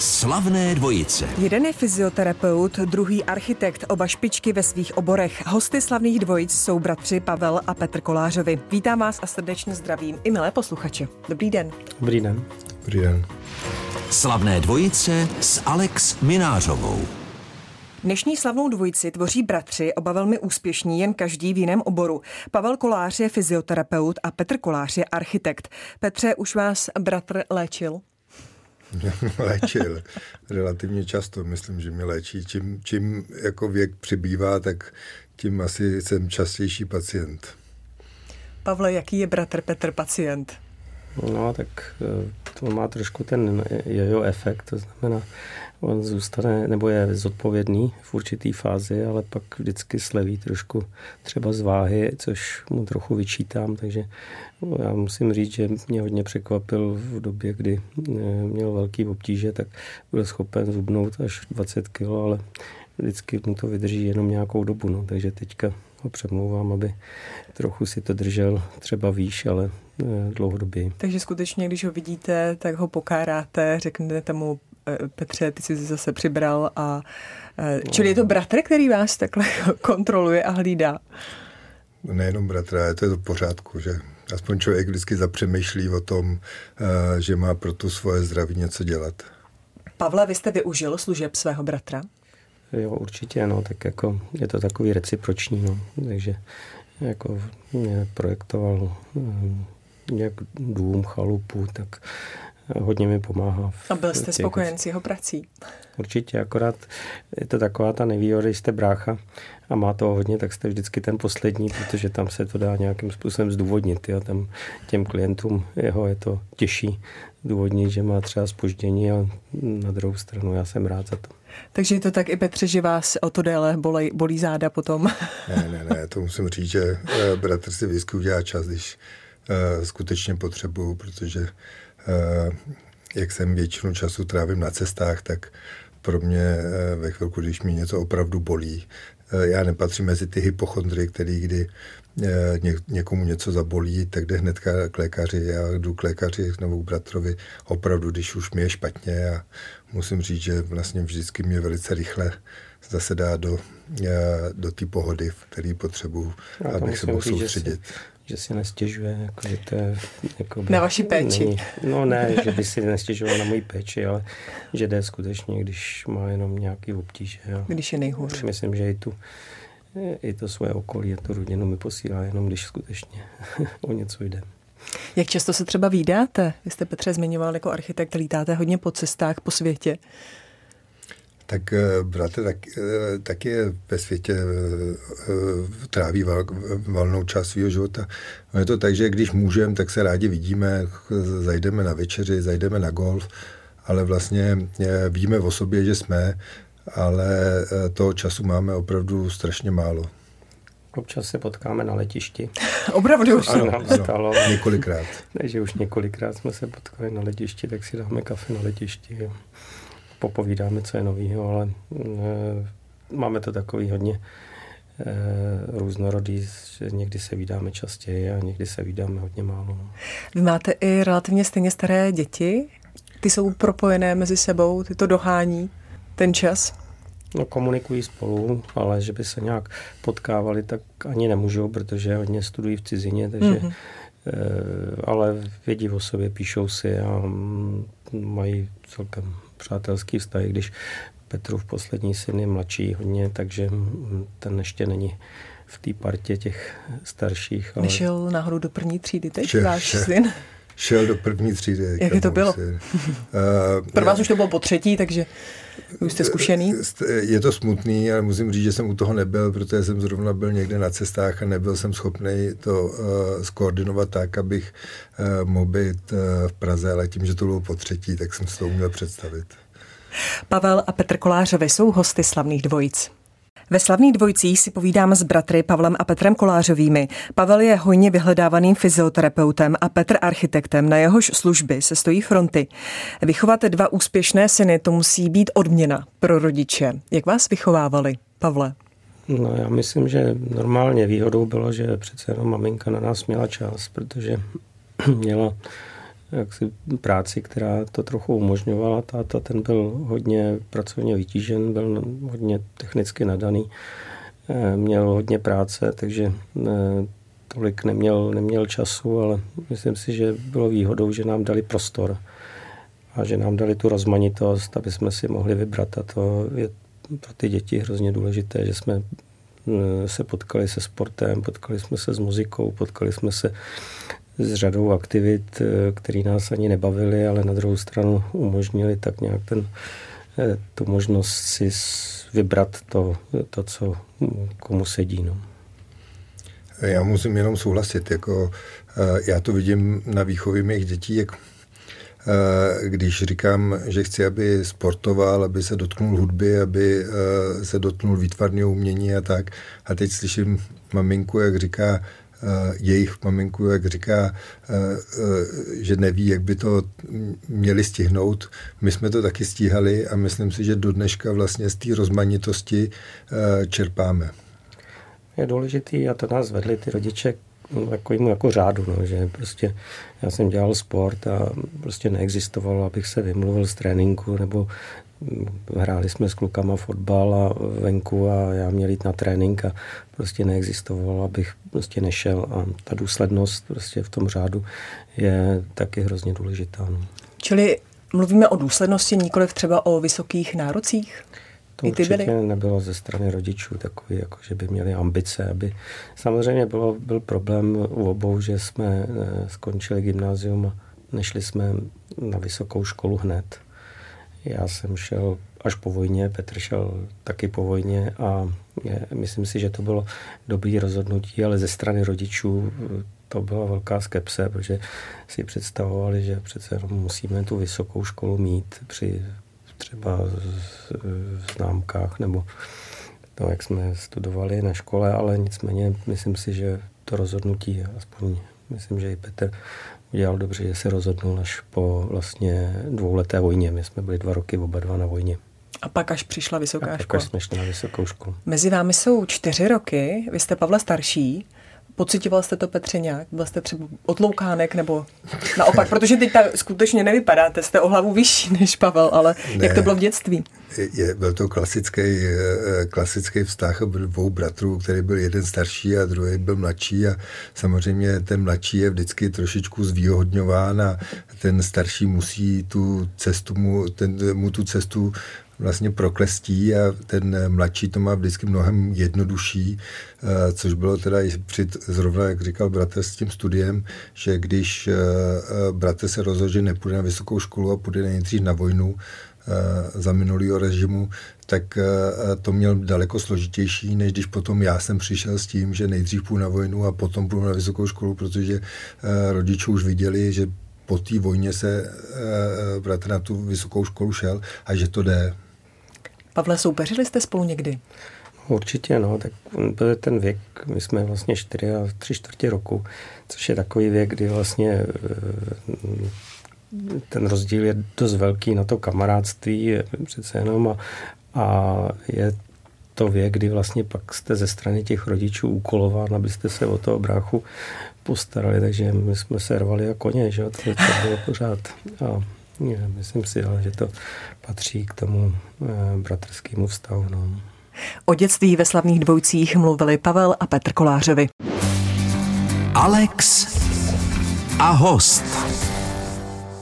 Slavné dvojice. Jeden je fyzioterapeut, druhý architekt, oba špičky ve svých oborech. Hosty slavných dvojic jsou bratři Pavel a Petr Kolářovi. Vítám vás a srdečně zdravím i milé posluchače. Dobrý den. Dobrý den. Dobrý den. Slavné dvojice s Alex Minářovou. Dnešní slavnou dvojici tvoří bratři, oba velmi úspěšní, jen každý v jiném oboru. Pavel Kolář je fyzioterapeut a Petr Kolář je architekt. Petře, už vás bratr léčil? léčil relativně často. Myslím, že mi léčí. Čím, čím jako věk přibývá, tak tím asi jsem častější pacient. Pavle, jaký je bratr Petr pacient? No, tak eh, to má trošku ten jojo efekt, to znamená, on zůstane, nebo je zodpovědný v určitý fázi, ale pak vždycky sleví trošku třeba z váhy, což mu trochu vyčítám, takže já musím říct, že mě hodně překvapil v době, kdy eh, měl velký obtíže, tak byl schopen zubnout až 20 kg, ale vždycky mu to vydrží jenom nějakou dobu, no, takže teďka ho přemlouvám, aby trochu si to držel třeba výš, ale eh, dlouhodobě. Takže skutečně, když ho vidíte, tak ho pokáráte, řeknete mu, Petře, ty jsi zase přibral a eh, čili je to bratr, který vás takhle kontroluje a hlídá? Nejenom bratra, je to, je to v pořádku, že aspoň člověk vždycky zapřemýšlí o tom, že má pro to svoje zdraví něco dělat. Pavle, vy jste využil služeb svého bratra? Jo, určitě, no, tak jako je to takový reciproční, no, takže jako mě projektoval nějak dům, chalupu, tak hodně mi pomáhá. A byl jste těch... spokojen s jeho prací? Určitě, akorát je to taková ta nevýhoda, když jste brácha a má to hodně, tak jste vždycky ten poslední, protože tam se to dá nějakým způsobem zdůvodnit. Jo. Tam těm klientům jeho je to těžší zdůvodnit, že má třeba spoždění a na druhou stranu já jsem rád za to. Takže je to tak i Petře, že vás o to déle bolí, bolí záda potom? Ne, ne, ne, to musím říct, že eh, bratr si vždycky udělá čas, když uh, skutečně potřebuju, protože uh, jak jsem většinu času trávím na cestách, tak pro mě ve chvilku, když mi něco opravdu bolí, já nepatřím mezi ty hypochondry, který kdy ně, někomu něco zabolí, tak jde hned k lékaři. Já jdu k lékaři nebo k bratrovi opravdu, když už mi je špatně a musím říct, že vlastně vždycky mě velice rychle zase dá do, do té pohody, který potřebuju, abych se mohl soustředit. Že, si nestěžuje, jako, že to je... Jako by, na vaši péči. Není, no ne, že by si nestěžoval na moji péči, ale že jde skutečně, když má jenom nějaký obtíže. Když je nejhůř. Myslím, že i tu i to svoje okolí, tu rodinu mi posílá jenom, když skutečně o něco jde. Jak často se třeba výdáte? Vy jste Petře zmiňoval jako architekt, lítáte hodně po cestách po světě. Tak eh, bratr tak, eh, taky je ve světě eh, tráví val, valnou část svého života. No je to tak, že když můžeme, tak se rádi vidíme, zajdeme na večeři, zajdeme na golf, ale vlastně víme o sobě, že jsme, ale toho času máme opravdu strašně málo. Občas se potkáme na letišti. Opravdu už ano, ano, stalo. Několikrát. Takže už několikrát jsme se potkali na letišti, tak si dáme kafe na letišti. Jo. Popovídáme, co je novýho, ale e, máme to takový hodně e, různorodý, že někdy se vydáme častěji a někdy se vydáme hodně málo. No. Vy máte i relativně stejně staré děti? Ty jsou propojené mezi sebou, ty to dohání ten čas? No, komunikují spolu, ale že by se nějak potkávali, tak ani nemůžou, protože hodně studují v cizině, takže mm-hmm. ale vědí o sobě, píšou si a mm, mají celkem přátelský vztah, když Petrův poslední syn je mladší hodně, takže ten ještě není v té partě těch starších. Ale... Nešel náhodou do první třídy teď váš syn? Šel do první třídy. Jak to bylo? Uh, Pro vás já... už to bylo po třetí, takže už jste zkušený? Je to smutný, ale musím říct, že jsem u toho nebyl, protože jsem zrovna byl někde na cestách a nebyl jsem schopný to uh, skoordinovat tak, abych uh, mohl být uh, v Praze, ale tím, že to bylo po třetí, tak jsem si to uměl představit. Pavel a Petr Kolářovi jsou hosty slavných dvojic. Ve slavných dvojicích si povídám s bratry Pavlem a Petrem Kolářovými. Pavel je hojně vyhledávaným fyzioterapeutem a Petr architektem, na jehož služby se stojí fronty. Vychovat dva úspěšné syny, to musí být odměna pro rodiče. Jak vás vychovávali, Pavle? No já myslím, že normálně výhodou bylo, že přece jenom maminka na nás měla čas, protože měla jaksi práci, která to trochu umožňovala. Táta ten byl hodně pracovně vytížen, byl hodně technicky nadaný, eh, měl hodně práce, takže eh, tolik neměl, neměl času, ale myslím si, že bylo výhodou, že nám dali prostor a že nám dali tu rozmanitost, aby jsme si mohli vybrat. A to je pro ty děti hrozně důležité, že jsme eh, se potkali se sportem, potkali jsme se s muzikou, potkali jsme se s řadou aktivit, eh, které nás ani nebavily, ale na druhou stranu umožnili tak nějak ten, eh, tu možnost si vybrat to, to co komu sedí. No. Já musím jenom souhlasit. Jako, já to vidím na výchově mých dětí, jak když říkám, že chci, aby sportoval, aby se dotknul hudby, aby se dotknul výtvarného umění a tak. A teď slyším maminku, jak říká, jejich maminku, jak říká, že neví, jak by to měli stihnout. My jsme to taky stíhali a myslím si, že do dneška vlastně z té rozmanitosti čerpáme. Je důležitý a to nás vedli ty rodiče takovému jako řádu, no, že prostě já jsem dělal sport a prostě neexistovalo, abych se vymluvil z tréninku nebo hráli jsme s klukama fotbal a venku a já měl jít na trénink a prostě neexistovalo, abych prostě nešel a ta důslednost prostě v tom řádu je taky hrozně důležitá. No. Čili mluvíme o důslednosti, nikoliv třeba o vysokých nárocích? To I ty určitě byly? nebylo ze strany rodičů takový, jako že by měli ambice, aby... Samozřejmě bylo, byl problém u obou, že jsme eh, skončili gymnázium a nešli jsme na vysokou školu hned. Já jsem šel až po vojně, Petr šel taky po vojně a je, myslím si, že to bylo dobrý rozhodnutí, ale ze strany rodičů eh, to byla velká skepse, protože si představovali, že přece musíme tu vysokou školu mít při třeba v známkách nebo to, jak jsme studovali na škole, ale nicméně myslím si, že to rozhodnutí, aspoň myslím, že i Petr udělal dobře, že se rozhodnul až po vlastně dvouleté vojně. My jsme byli dva roky oba dva na vojně. A pak až přišla vysoká a pak škola. Až jsme šli na vysokou školu. Mezi vámi jsou čtyři roky, vy jste Pavle starší. Pocitoval jste to, Petře, nějak? Byl jste třeba otloukánek nebo naopak? Protože teď ta, skutečně nevypadáte, jste o hlavu vyšší než Pavel, ale ne, jak to bylo v dětství? Je, byl to klasický, eh, klasický vztah dvou bratrů, který byl jeden starší a druhý byl mladší a samozřejmě ten mladší je vždycky trošičku zvýhodňován a ten starší musí tu cestu mu, ten, mu tu cestu vlastně proklestí a ten mladší to má vždycky mnohem jednodušší, eh, což bylo teda i při, zrovna, jak říkal bratr s tím studiem, že když eh, eh, bratr se rozhodl, že nepůjde na vysokou školu a půjde nejdřív na vojnu, za minulého režimu, tak to měl daleko složitější, než když potom já jsem přišel s tím, že nejdřív půjdu na vojnu a potom půjdu na vysokou školu, protože rodiče už viděli, že po té vojně se bratr na tu vysokou školu šel a že to jde. Pavle, soupeřili jste spolu někdy? Určitě, no, tak byl ten věk, my jsme vlastně 4 a 3 čtvrtě roku, což je takový věk, kdy vlastně eh, ten rozdíl je dost velký na to kamarádství přece jenom a, a je to věk, kdy vlastně pak jste ze strany těch rodičů úkolován, abyste se o toho bráchu postarali, takže my jsme se rvali jako koně, že to, to bylo pořád. A myslím si, ale že to patří k tomu eh, bratrskému vztahu. No. O dětství ve slavných dvojcích mluvili Pavel a Petr Kolářovi. Alex a host.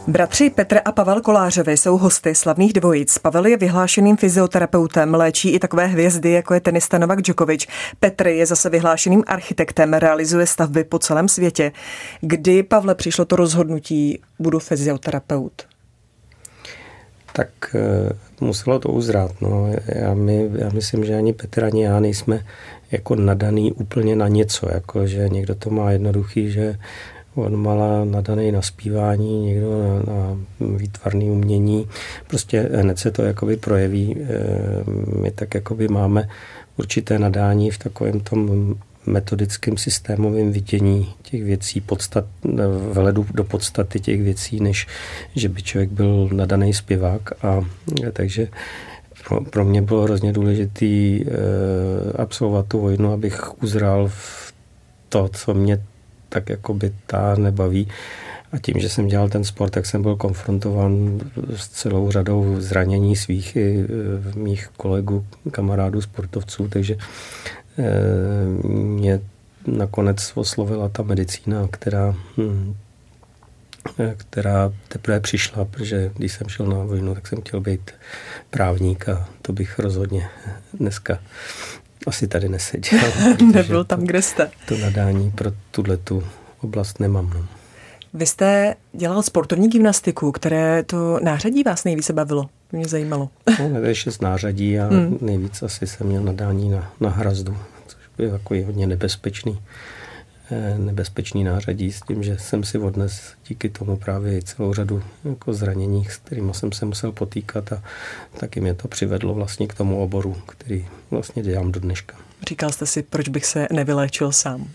Bratři Petr a Pavel Kolářovi jsou hosty slavných dvojic. Pavel je vyhlášeným fyzioterapeutem, léčí i takové hvězdy, jako je tenista Novak Djokovic. Petr je zase vyhlášeným architektem, realizuje stavby po celém světě. Kdy, Pavle, přišlo to rozhodnutí, budu fyzioterapeut? Tak uh, muselo to uzrát. No. Já, my, já myslím, že ani Petr, ani já nejsme jako nadaný úplně na něco, jako že někdo to má jednoduchý, že on má nadaný na zpívání, někdo na, na výtvarný umění. Prostě hned se to jakoby projeví. Eh, my tak jakoby máme určité nadání v takovém tom metodickém systémovém vidění těch věcí, podstat, veledu do podstaty těch věcí, než že by člověk byl nadaný zpěvák. A, takže pro, pro mě bylo hrozně důležité e, absolvovat tu vojnu, abych uzral v to, co mě tak jako by ta nebaví A tím, že jsem dělal ten sport, tak jsem byl konfrontován s celou řadou zranění svých i mých kolegů, kamarádů, sportovců, takže mě nakonec oslovila ta medicína, která hm, která teprve přišla, protože když jsem šel na vojnu, tak jsem chtěl být právník a to bych rozhodně dneska asi tady neseděl. Nebyl tam, kde jste. To nadání pro tuhle tu oblast nemám. No. Vy jste dělal sportovní gymnastiku, které to nářadí vás nejvíce bavilo? Mě zajímalo. No, nevím, z nářadí a hmm. nejvíc asi jsem měl nadání na, na hrazdu, což byl takový hodně nebezpečný Eh, nebezpečný nářadí s tím, že jsem si odnes díky tomu právě celou řadu jako zranění, s kterými jsem se musel potýkat a taky mě to přivedlo vlastně k tomu oboru, který vlastně dělám do dneška. Říkal jste si, proč bych se nevyléčil sám?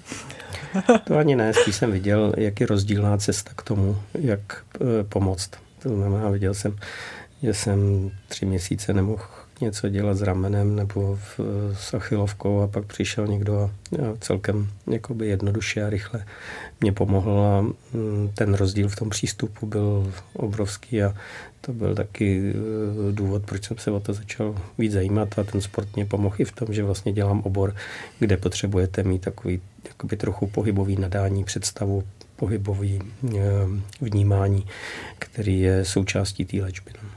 to ani ne, spíš jsem viděl, jak je rozdílná cesta k tomu, jak eh, pomoct. To znamená, viděl jsem, že jsem tři měsíce nemohl něco dělat s ramenem nebo v, s achilovkou a pak přišel někdo a, celkem jakoby jednoduše a rychle mě pomohl a mm, ten rozdíl v tom přístupu byl obrovský a to byl taky e, důvod, proč jsem se o to začal víc zajímat a ten sport mě pomohl i v tom, že vlastně dělám obor, kde potřebujete mít takový jakoby trochu pohybový nadání, představu, pohybový e, vnímání, který je součástí té léčby. No.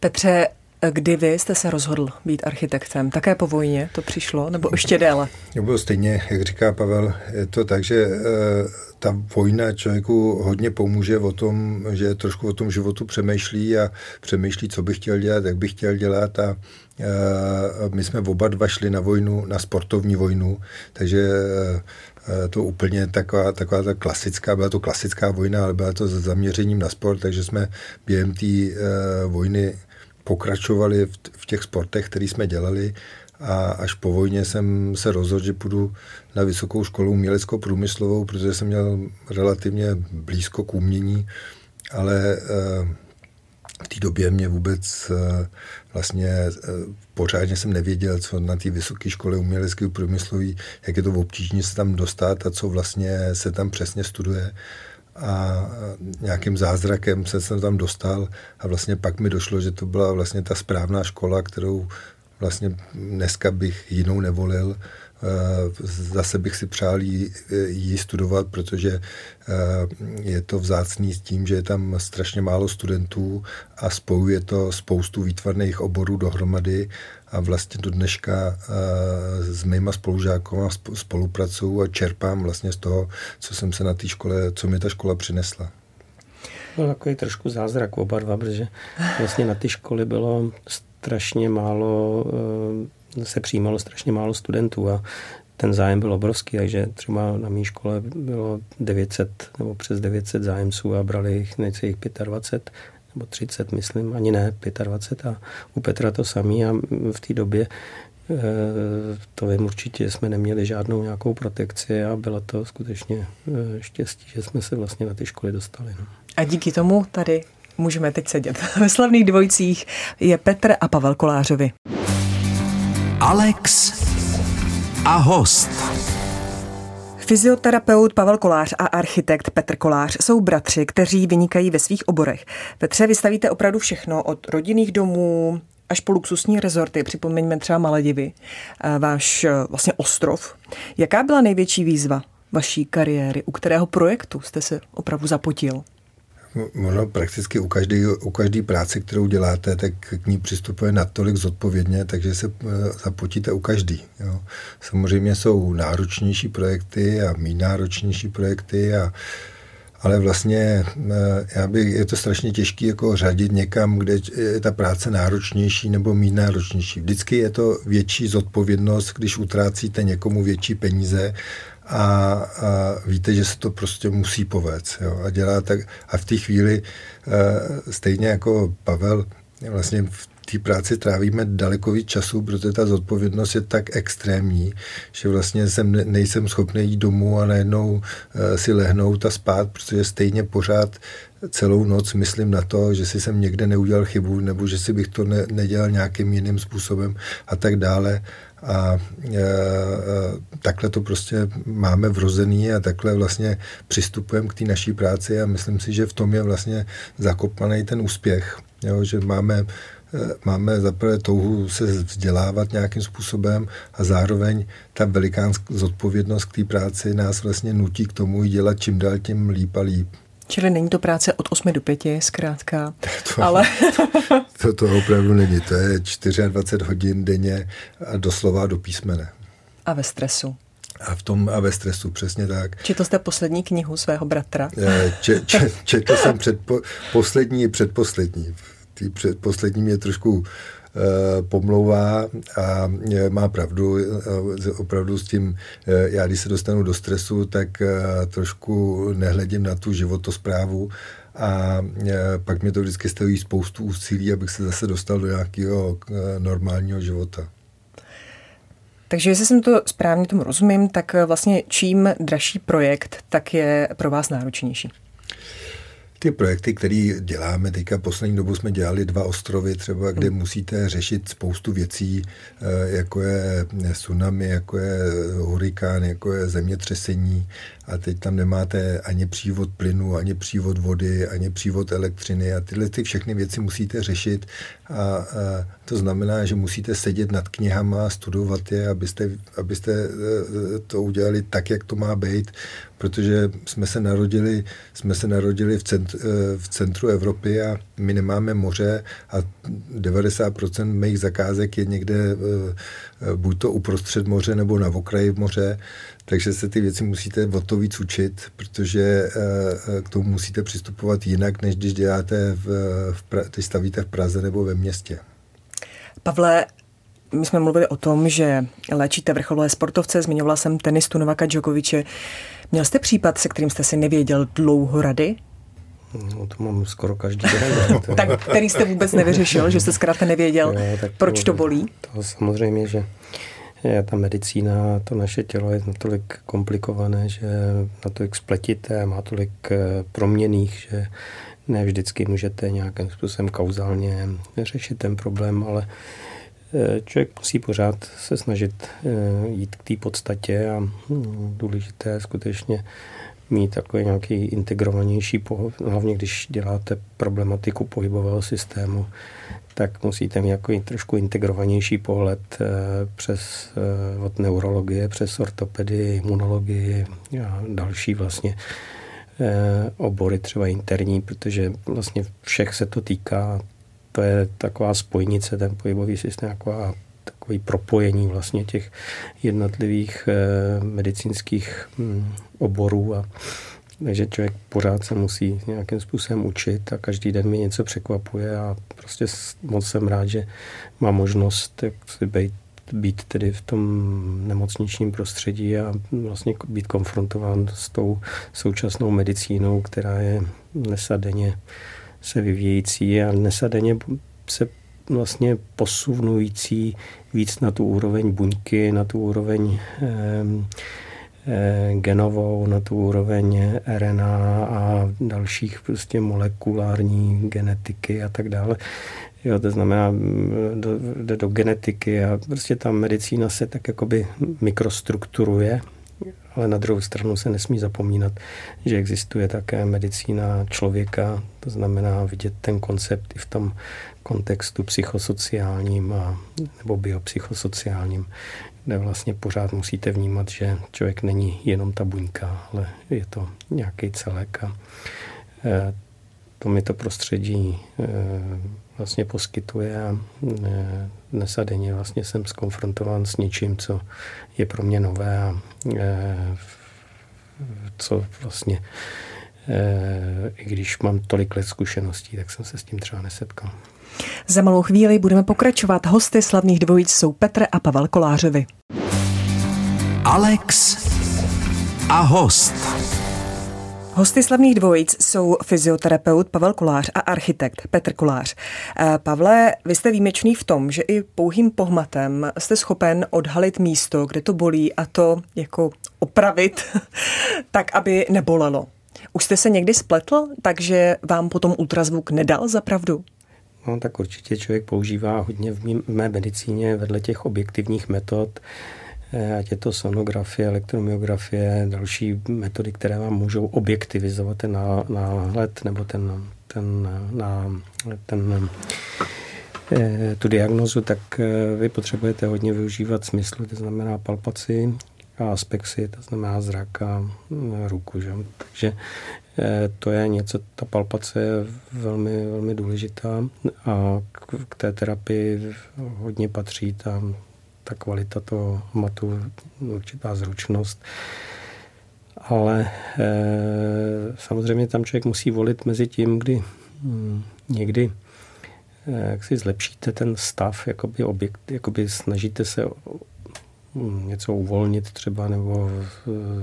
Petře, Kdy vy jste se rozhodl být architektem? Také po vojně to přišlo, nebo ještě déle? To bylo stejně, jak říká Pavel, je to tak, že e, ta vojna člověku hodně pomůže o tom, že trošku o tom životu přemýšlí a přemýšlí, co by chtěl dělat, jak by chtěl dělat a e, my jsme oba dva šli na vojnu, na sportovní vojnu, takže e, to úplně taková, taková ta klasická, byla to klasická vojna, ale byla to s zaměřením na sport, takže jsme během té vojny pokračovali v, v těch sportech, které jsme dělali. A až po vojně jsem se rozhodl, že půjdu na vysokou školu uměleckou průmyslovou, protože jsem měl relativně blízko k umění, ale eh, v té době mě vůbec eh, vlastně eh, pořádně jsem nevěděl, co na té vysoké škole umělecké průmyslové, jak je to obtížné se tam dostat a co vlastně se tam přesně studuje a nějakým zázrakem se jsem tam dostal a vlastně pak mi došlo, že to byla vlastně ta správná škola, kterou vlastně dneska bych jinou nevolil. Zase bych si přál jí, jí studovat, protože je to vzácný s tím, že je tam strašně málo studentů a spojuje to spoustu výtvarných oborů dohromady a vlastně do dneška eh, s mýma spolužákama spolupracuju a čerpám vlastně z toho, co jsem se na té škole, co mi ta škola přinesla. Byl takový trošku zázrak oba dva, protože vlastně na ty školy bylo strašně málo, eh, se přijímalo strašně málo studentů a ten zájem byl obrovský, takže třeba na mé škole bylo 900 nebo přes 900 zájemců a brali jich necelých 25 nebo 30, myslím, ani ne, 25 a u Petra to samý a v té době eh, to vím určitě, jsme neměli žádnou nějakou protekci a bylo to skutečně eh, štěstí, že jsme se vlastně na ty školy dostali. No. A díky tomu tady můžeme teď sedět. Ve slavných dvojcích je Petr a Pavel Kolářovi. Alex a host. Fyzioterapeut Pavel Kolář a architekt Petr Kolář jsou bratři, kteří vynikají ve svých oborech. Petře, vystavíte opravdu všechno od rodinných domů až po luxusní rezorty, připomeňme třeba Maledivy, váš e, vlastně ostrov. Jaká byla největší výzva vaší kariéry? U kterého projektu jste se opravdu zapotil? Ono prakticky u každé u každý práce, kterou děláte, tak k ní přistupuje natolik zodpovědně, takže se eh, zapotíte u každý. Jo. Samozřejmě jsou náročnější projekty a mý náročnější projekty a ale vlastně eh, já bych, je to strašně těžké jako řadit někam, kde je ta práce náročnější nebo mít náročnější. Vždycky je to větší zodpovědnost, když utrácíte někomu větší peníze a, a víte, že se to prostě musí povést. Jo? A dělá tak. A v té chvíli e, stejně jako Pavel vlastně v té práci trávíme daleko víc času, protože ta zodpovědnost je tak extrémní, že vlastně jsem, nejsem schopný jít domů a najednou e, si lehnout a spát, protože stejně pořád celou noc myslím na to, že si jsem někde neudělal chybu, nebo že si bych to ne, nedělal nějakým jiným způsobem a tak dále. A e, takhle to prostě máme vrozený a takhle vlastně přistupujeme k té naší práci a myslím si, že v tom je vlastně zakopaný ten úspěch, jo, že máme Eh, máme zaprvé touhu se vzdělávat nějakým způsobem a zároveň ta velikánská zodpovědnost k té práci nás vlastně nutí k tomu dělat čím dál tím líp a líp. Čili není to práce od 8 do 5, zkrátka. To, ale... to, to opravdu není. To je 24 hodin denně a doslova do písmene. A ve stresu. A v tom a ve stresu, přesně tak. Četl jste poslední knihu svého bratra? Eh, če, če, četl jsem předpo, poslední i předposlední tý předposlední mě trošku eh, pomlouvá a má pravdu, eh, opravdu s tím, já když se dostanu do stresu, tak trošku nehledím na tu životosprávu a pak mě to vždycky stojí spoustu úsilí, abych se zase dostal do nějakého normálního života. Takže jestli jsem to správně tomu rozumím, tak vlastně čím dražší projekt, tak je pro vás náročnější. Ty projekty, které děláme, teďka poslední dobu jsme dělali dva ostrovy třeba, kde musíte řešit spoustu věcí, eh, jako je tsunami, jako je hurikán, jako je zemětřesení. A teď tam nemáte ani přívod plynu, ani přívod vody, ani přívod elektřiny. A tyhle ty všechny věci musíte řešit a, to znamená, že musíte sedět nad knihama, studovat je, abyste, abyste eh, to udělali tak, jak to má být, protože jsme se narodili, jsme se narodili v, cent, eh, v centru Evropy a my nemáme moře a 90% mých zakázek je někde eh, buď to uprostřed moře nebo na okraji moře, takže se ty věci musíte o to víc učit, protože k tomu musíte přistupovat jinak, než když děláte v, v pra, když stavíte v Praze nebo ve městě. Pavle, my jsme mluvili o tom, že léčíte vrcholové sportovce, zmiňovala jsem tenistu Novaka Djokoviče. Měl jste případ, se kterým jste si nevěděl dlouho rady? No, to mám skoro každý den. To... tak který jste vůbec nevyřešil, že jste zkrátka nevěděl, jo, tak proč to, to bolí? To samozřejmě, že je ta medicína, to naše tělo je natolik komplikované, že natolik spletité, má tolik eh, proměných, že ne vždycky můžete nějakým způsobem kauzálně řešit ten problém, ale eh, člověk musí pořád se snažit eh, jít k té podstatě a hm, důležité je skutečně mít takový nějaký integrovanější pohled, hlavně když děláte problematiku pohybového systému, tak musíte mít jako trošku integrovanější pohled eh, přes od neurologie, přes ortopedii, imunologii a další vlastně Eh, obory třeba interní, protože vlastně všech se to týká. To je taková spojnice, ten pohybový systém, taková takový propojení vlastně těch jednotlivých eh, medicínských hm, oborů a takže člověk pořád se musí nějakým způsobem učit a každý den mi něco překvapuje a prostě moc jsem rád, že mám možnost si být být tedy v tom nemocničním prostředí a vlastně být konfrontován s tou současnou medicínou, která je nesadeně se vyvíjející a nesadeně se vlastně posunující víc na tu úroveň buňky, na tu úroveň eh, genovou, na tu úroveň RNA a dalších prostě molekulární genetiky a tak dále. Jo, to znamená, do, do genetiky a prostě ta medicína se tak jakoby mikrostrukturuje, ale na druhou stranu se nesmí zapomínat, že existuje také medicína člověka, to znamená vidět ten koncept i v tom kontextu psychosociálním a, nebo biopsychosociálním, kde vlastně pořád musíte vnímat, že člověk není jenom ta buňka, ale je to nějaký celek a e, to mi to prostředí e, vlastně poskytuje a e, dnes a denně vlastně jsem skonfrontován s něčím, co je pro mě nové a e, co vlastně e, i když mám tolik let zkušeností, tak jsem se s tím třeba nesetkal. Za malou chvíli budeme pokračovat. Hosty slavných dvojic jsou Petr a Pavel Kolářovi. Alex a host. Hosty slavných dvojic jsou fyzioterapeut Pavel Kolář a architekt Petr Kolář. Eh, Pavle, vy jste výjimečný v tom, že i pouhým pohmatem jste schopen odhalit místo, kde to bolí a to jako opravit tak, aby nebolelo. Už jste se někdy spletl, takže vám potom ultrazvuk nedal za pravdu? no, tak určitě člověk používá hodně v, mé medicíně vedle těch objektivních metod, ať je to sonografie, elektromyografie, další metody, které vám můžou objektivizovat ten náhled nebo ten, ten, na, ten, eh, tu diagnozu, tak eh, vy potřebujete hodně využívat smyslu, to znamená palpaci, a aspexy, to znamená zrak a ruku. Že? Takže Eh, to je něco, ta palpace je velmi, velmi důležitá a k, té terapii hodně patří ta, ta kvalita toho matu, určitá zručnost. Ale e, samozřejmě tam člověk musí volit mezi tím, kdy hm, někdy e, jak si zlepšíte ten stav, jakoby objekt, jakoby snažíte se něco uvolnit třeba nebo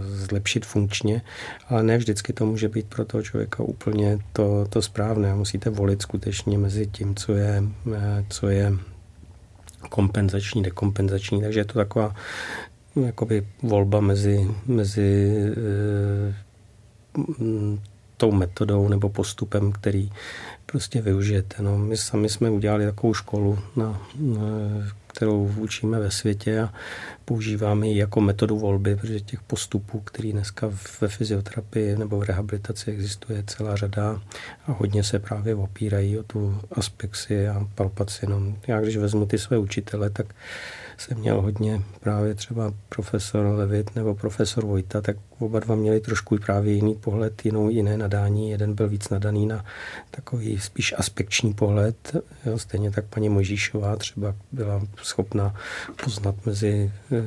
zlepšit funkčně, ale ne vždycky to může být pro toho člověka úplně to, to správné. Musíte volit skutečně mezi tím, co je, co je kompenzační, dekompenzační, takže je to taková jakoby volba mezi, mezi e, tou metodou nebo postupem, který prostě využijete. No, my sami jsme udělali takovou školu, na, kterou učíme ve světě a používáme ji jako metodu volby, protože těch postupů, který dneska ve fyzioterapii nebo v rehabilitaci existuje celá řada a hodně se právě opírají o tu aspexi a palpaci. No, já když vezmu ty své učitele, tak jsem měl hodně právě třeba profesor Levit nebo profesor Vojta, tak oba dva měli trošku právě jiný pohled, jinou, jiné nadání. Jeden byl víc nadaný na takový spíš aspekční pohled. Jo, stejně tak paní Možíšová třeba byla schopna poznat mezi e,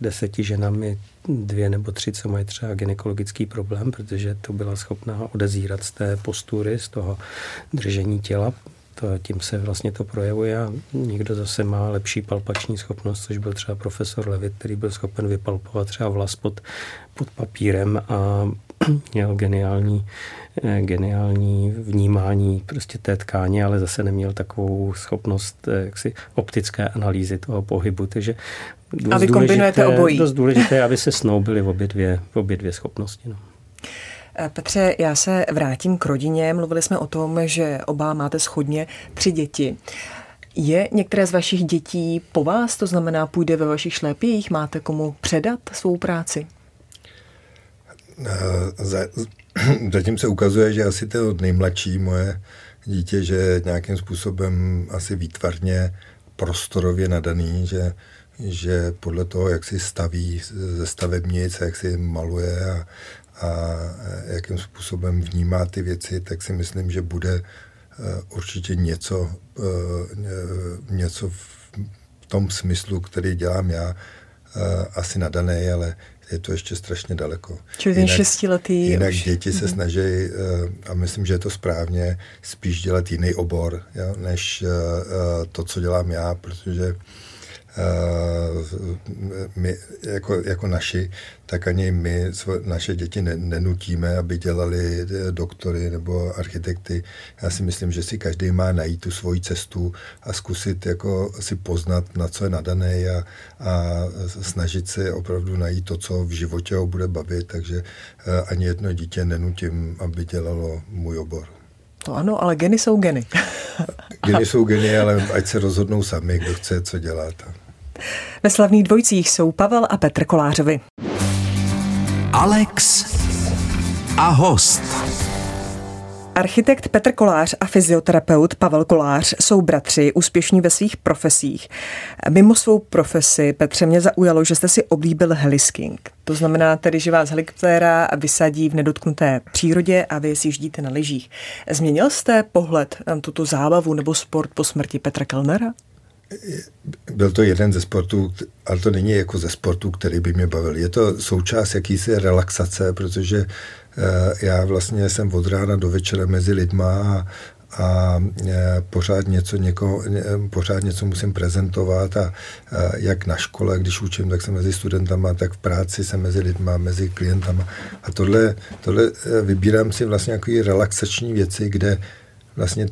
deseti ženami dvě nebo tři, co mají třeba gynekologický problém, protože to byla schopná odezírat z té postury, z toho držení těla to, tím se vlastně to projevuje a někdo zase má lepší palpační schopnost, což byl třeba profesor Levit, který byl schopen vypalpovat třeba vlas pod, pod papírem a měl geniální, eh, geniální vnímání prostě té tkáně, ale zase neměl takovou schopnost eh, jaksi optické analýzy toho pohybu, takže dost a vy kombinujete obojí. Dost důležité, aby se snoubily v obě dvě, v obě dvě schopnosti. No. Eh, Petře, já se vrátím k rodině. Mluvili jsme o tom, že oba máte schodně tři děti. Je některé z vašich dětí po vás, to znamená půjde ve vašich šlépích, máte komu předat svou práci? Eh, zatím se ukazuje, že asi to nejmladší moje dítě, že nějakým způsobem asi výtvarně prostorově nadaný, že, že podle toho, jak si staví ze stavebnic, jak si maluje a, a jakým způsobem vnímá ty věci, tak si myslím, že bude e, určitě něco, e, něco v tom smyslu, který dělám já, e, asi nadaný, ale je to ještě strašně daleko. Čili ten šestiletý Jinak už. děti se mhm. snaží, a myslím, že je to správně, spíš dělat jiný obor, jo, než to, co dělám já, protože my jako, jako naši, tak ani my naše děti nenutíme, aby dělali eh, doktory nebo architekty. Já si myslím, že si každý má najít tu svoji cestu a zkusit jako si poznat, na co je nadaný a, a snažit se opravdu najít to, co v životě ho bude bavit, takže eh, ani jedno dítě nenutím, aby dělalo můj obor. To ano, ale geny jsou geny. geny jsou geny, ale ať se rozhodnou sami, kdo chce co dělat. Ve slavných dvojcích jsou Pavel a Petr Kolářovi. Alex a host. Architekt Petr Kolář a fyzioterapeut Pavel Kolář jsou bratři, úspěšní ve svých profesích. Mimo svou profesi, Petře, mě zaujalo, že jste si oblíbil helisking. To znamená tedy, že vás helikoptéra vysadí v nedotknuté přírodě a vy si jíždíte na lyžích. Změnil jste pohled na tuto zábavu nebo sport po smrti Petra Kellnera? byl to jeden ze sportů, ale to není jako ze sportů, který by mě bavil. Je to součást jakýsi relaxace, protože já vlastně jsem od rána do večera mezi lidma a, a eh, pořád něco, někoho, pořád něco musím prezentovat a, jak na škole, když učím, tak jsem mezi studentama, tak v práci jsem mezi lidma, mezi klientama a tohle, tohle eh, vybírám si vlastně jako relaxační věci, kde vlastně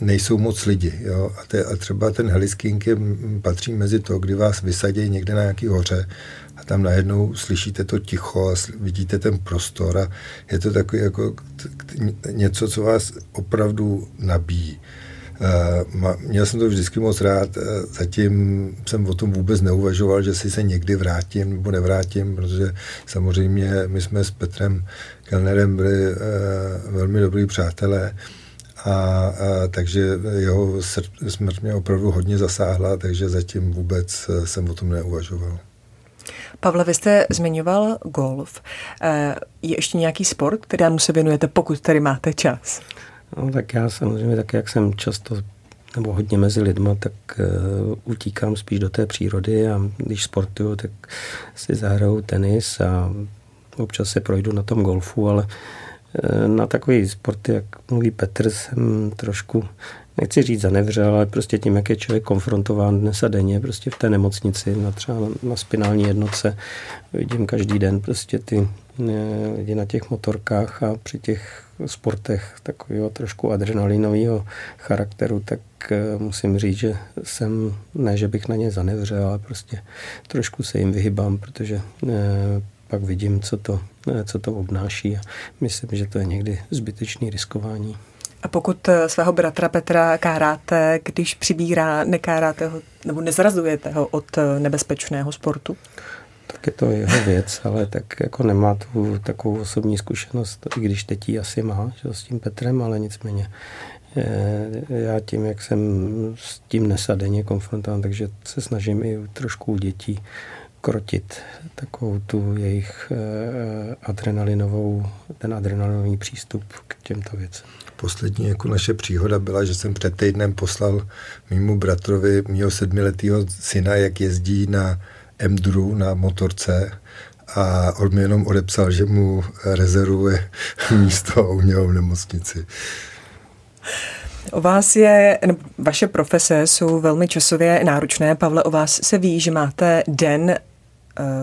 nejsou moc lidi. Jo? A, te, a třeba ten helisking je, patří mezi to, kdy vás vysadí někde na nějaký hoře a tam najednou slyšíte to ticho a vidíte ten prostor a je to takový jako něco, co vás opravdu nabíjí. Měl jsem to vždycky moc rád, zatím jsem o tom vůbec neuvažoval, že si se někdy vrátím nebo nevrátím, protože samozřejmě my jsme s Petrem Kellnerem byli velmi dobrý přátelé a, a takže jeho smrt mě opravdu hodně zasáhla, takže zatím vůbec jsem o tom neuvažoval. Pavle, vy jste zmiňoval golf. Eh, je ještě nějaký sport, kterému se věnujete, pokud tady máte čas? No, tak já samozřejmě, tak jak jsem často nebo hodně mezi lidma, tak uh, utíkám spíš do té přírody a když sportuju, tak si zahraju tenis a občas se projdu na tom golfu, ale uh, na takový sporty, jak mluví Petr, jsem trošku nechci říct zanevřel, ale prostě tím, jak je člověk konfrontován dnes a denně, prostě v té nemocnici, na třeba na spinální jednotce, vidím každý den prostě ty eh, lidi na těch motorkách a při těch sportech takového trošku adrenalinového charakteru, tak eh, musím říct, že jsem, ne, že bych na ně zanevřel, ale prostě trošku se jim vyhybám, protože eh, pak vidím, co to, co to obnáší a myslím, že to je někdy zbytečný riskování. A pokud eh, svého bratra Petra káráte, když přibírá, nekáráte ho nebo nezrazujete ho od eh, nebezpečného sportu? Tak je to jeho věc, ale tak jako nemá tu takovou osobní zkušenost, i když teď ji asi má že, s tím Petrem, ale nicméně eh, já tím, jak jsem s tím nesadeně konfrontován, takže se snažím i trošku u dětí krotit takovou tu jejich adrenalinovou, ten adrenalinový přístup k těmto věcem poslední jako naše příhoda byla, že jsem před týdnem poslal mýmu bratrovi, mýho sedmiletého syna, jak jezdí na m na motorce a on mi jenom odepsal, že mu rezervuje místo u něho v nemocnici. O vás je, vaše profese jsou velmi časově náročné. Pavle, o vás se ví, že máte den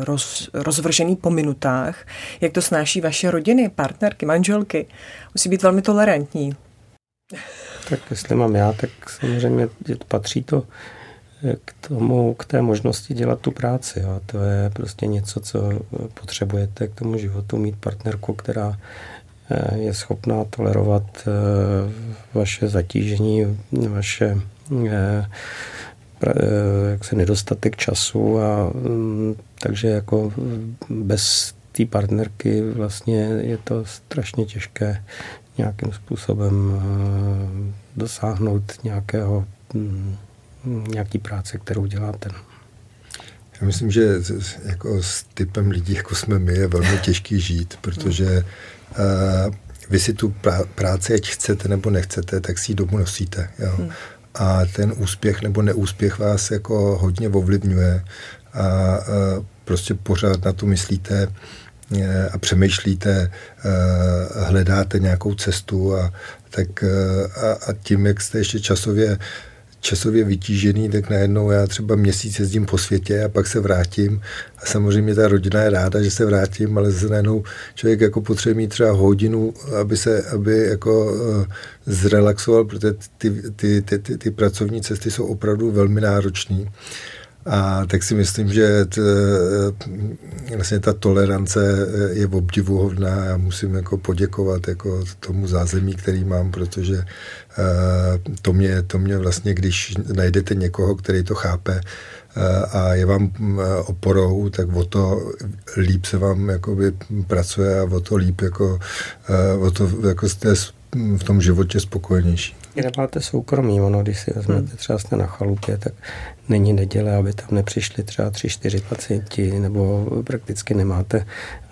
roz, rozvržený po minutách. Jak to snáší vaše rodiny, partnerky, manželky? Musí být velmi tolerantní. Tak jestli mám já, tak samozřejmě patří to eh, k tomu, k té možnosti dělat tu práci. A to je prostě něco, co potřebujete k tomu životu, mít partnerku, která eh, je schopná tolerovat vaše zatížení, vaše jak se nedostatek času a mm, takže jako bez té partnerky vlastně je to strašně těžké nějakým způsobem eh, dosáhnout nějakého, mm, nějaký práce, kterou děláte. Já myslím, že jako s typem lidí, jako jsme my, je velmi těžký žít, protože uh, vy si tu práci, ať chcete nebo nechcete, tak si ji domů nosíte. Jo? Hmm a ten úspěch nebo neúspěch vás jako hodně ovlivňuje a, prostě pořád na to myslíte e, a přemýšlíte, e, hledáte nějakou cestu a, tak, e, a, a tím, jak jste ještě časově časově vytížený, tak najednou já třeba měsíc jezdím po světě a pak se vrátím. A samozřejmě ta rodina je ráda, že se vrátím, ale zase najednou člověk jako potřebuje mít třeba hodinu, aby se, aby jako uh, zrelaxoval, protože ty, ty, ty, ty, ty pracovní cesty jsou opravdu velmi náročné. A tak si myslím, že t, vlastně ta tolerance je obdivuhodná. Já musím jako poděkovat jako tomu zázemí, který mám, protože eh, to mě, to mě vlastně, když najdete někoho, který to chápe, eh, a je vám mm, oporou, tak o to líp se vám jakoby pracuje a o to líp jako, eh, o to jako jste v tom životě spokojenější. Nemáte soukromí, ono, když si vezmete hmm. třeba jste na chalupě, tak není neděle, aby tam nepřišli třeba tři, čtyři pacienti, nebo prakticky nemáte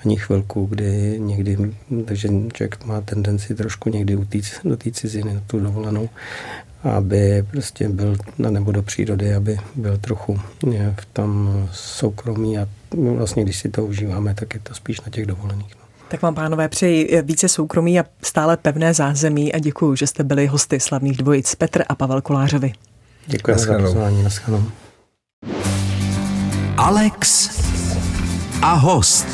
ani chvilku, kdy někdy, takže člověk má tendenci trošku někdy utíct do té ciziny, na tu dovolenou, aby prostě byl, nebo do přírody, aby byl trochu v tom soukromí a vlastně, když si to užíváme, tak je to spíš na těch dovolených. No. Tak vám, pánové, přeji více soukromí a stále pevné zázemí a děkuji, že jste byli hosty slavných dvojic Petr a Pavel Kolářovi. Děkuji za pozvání. Alex a host.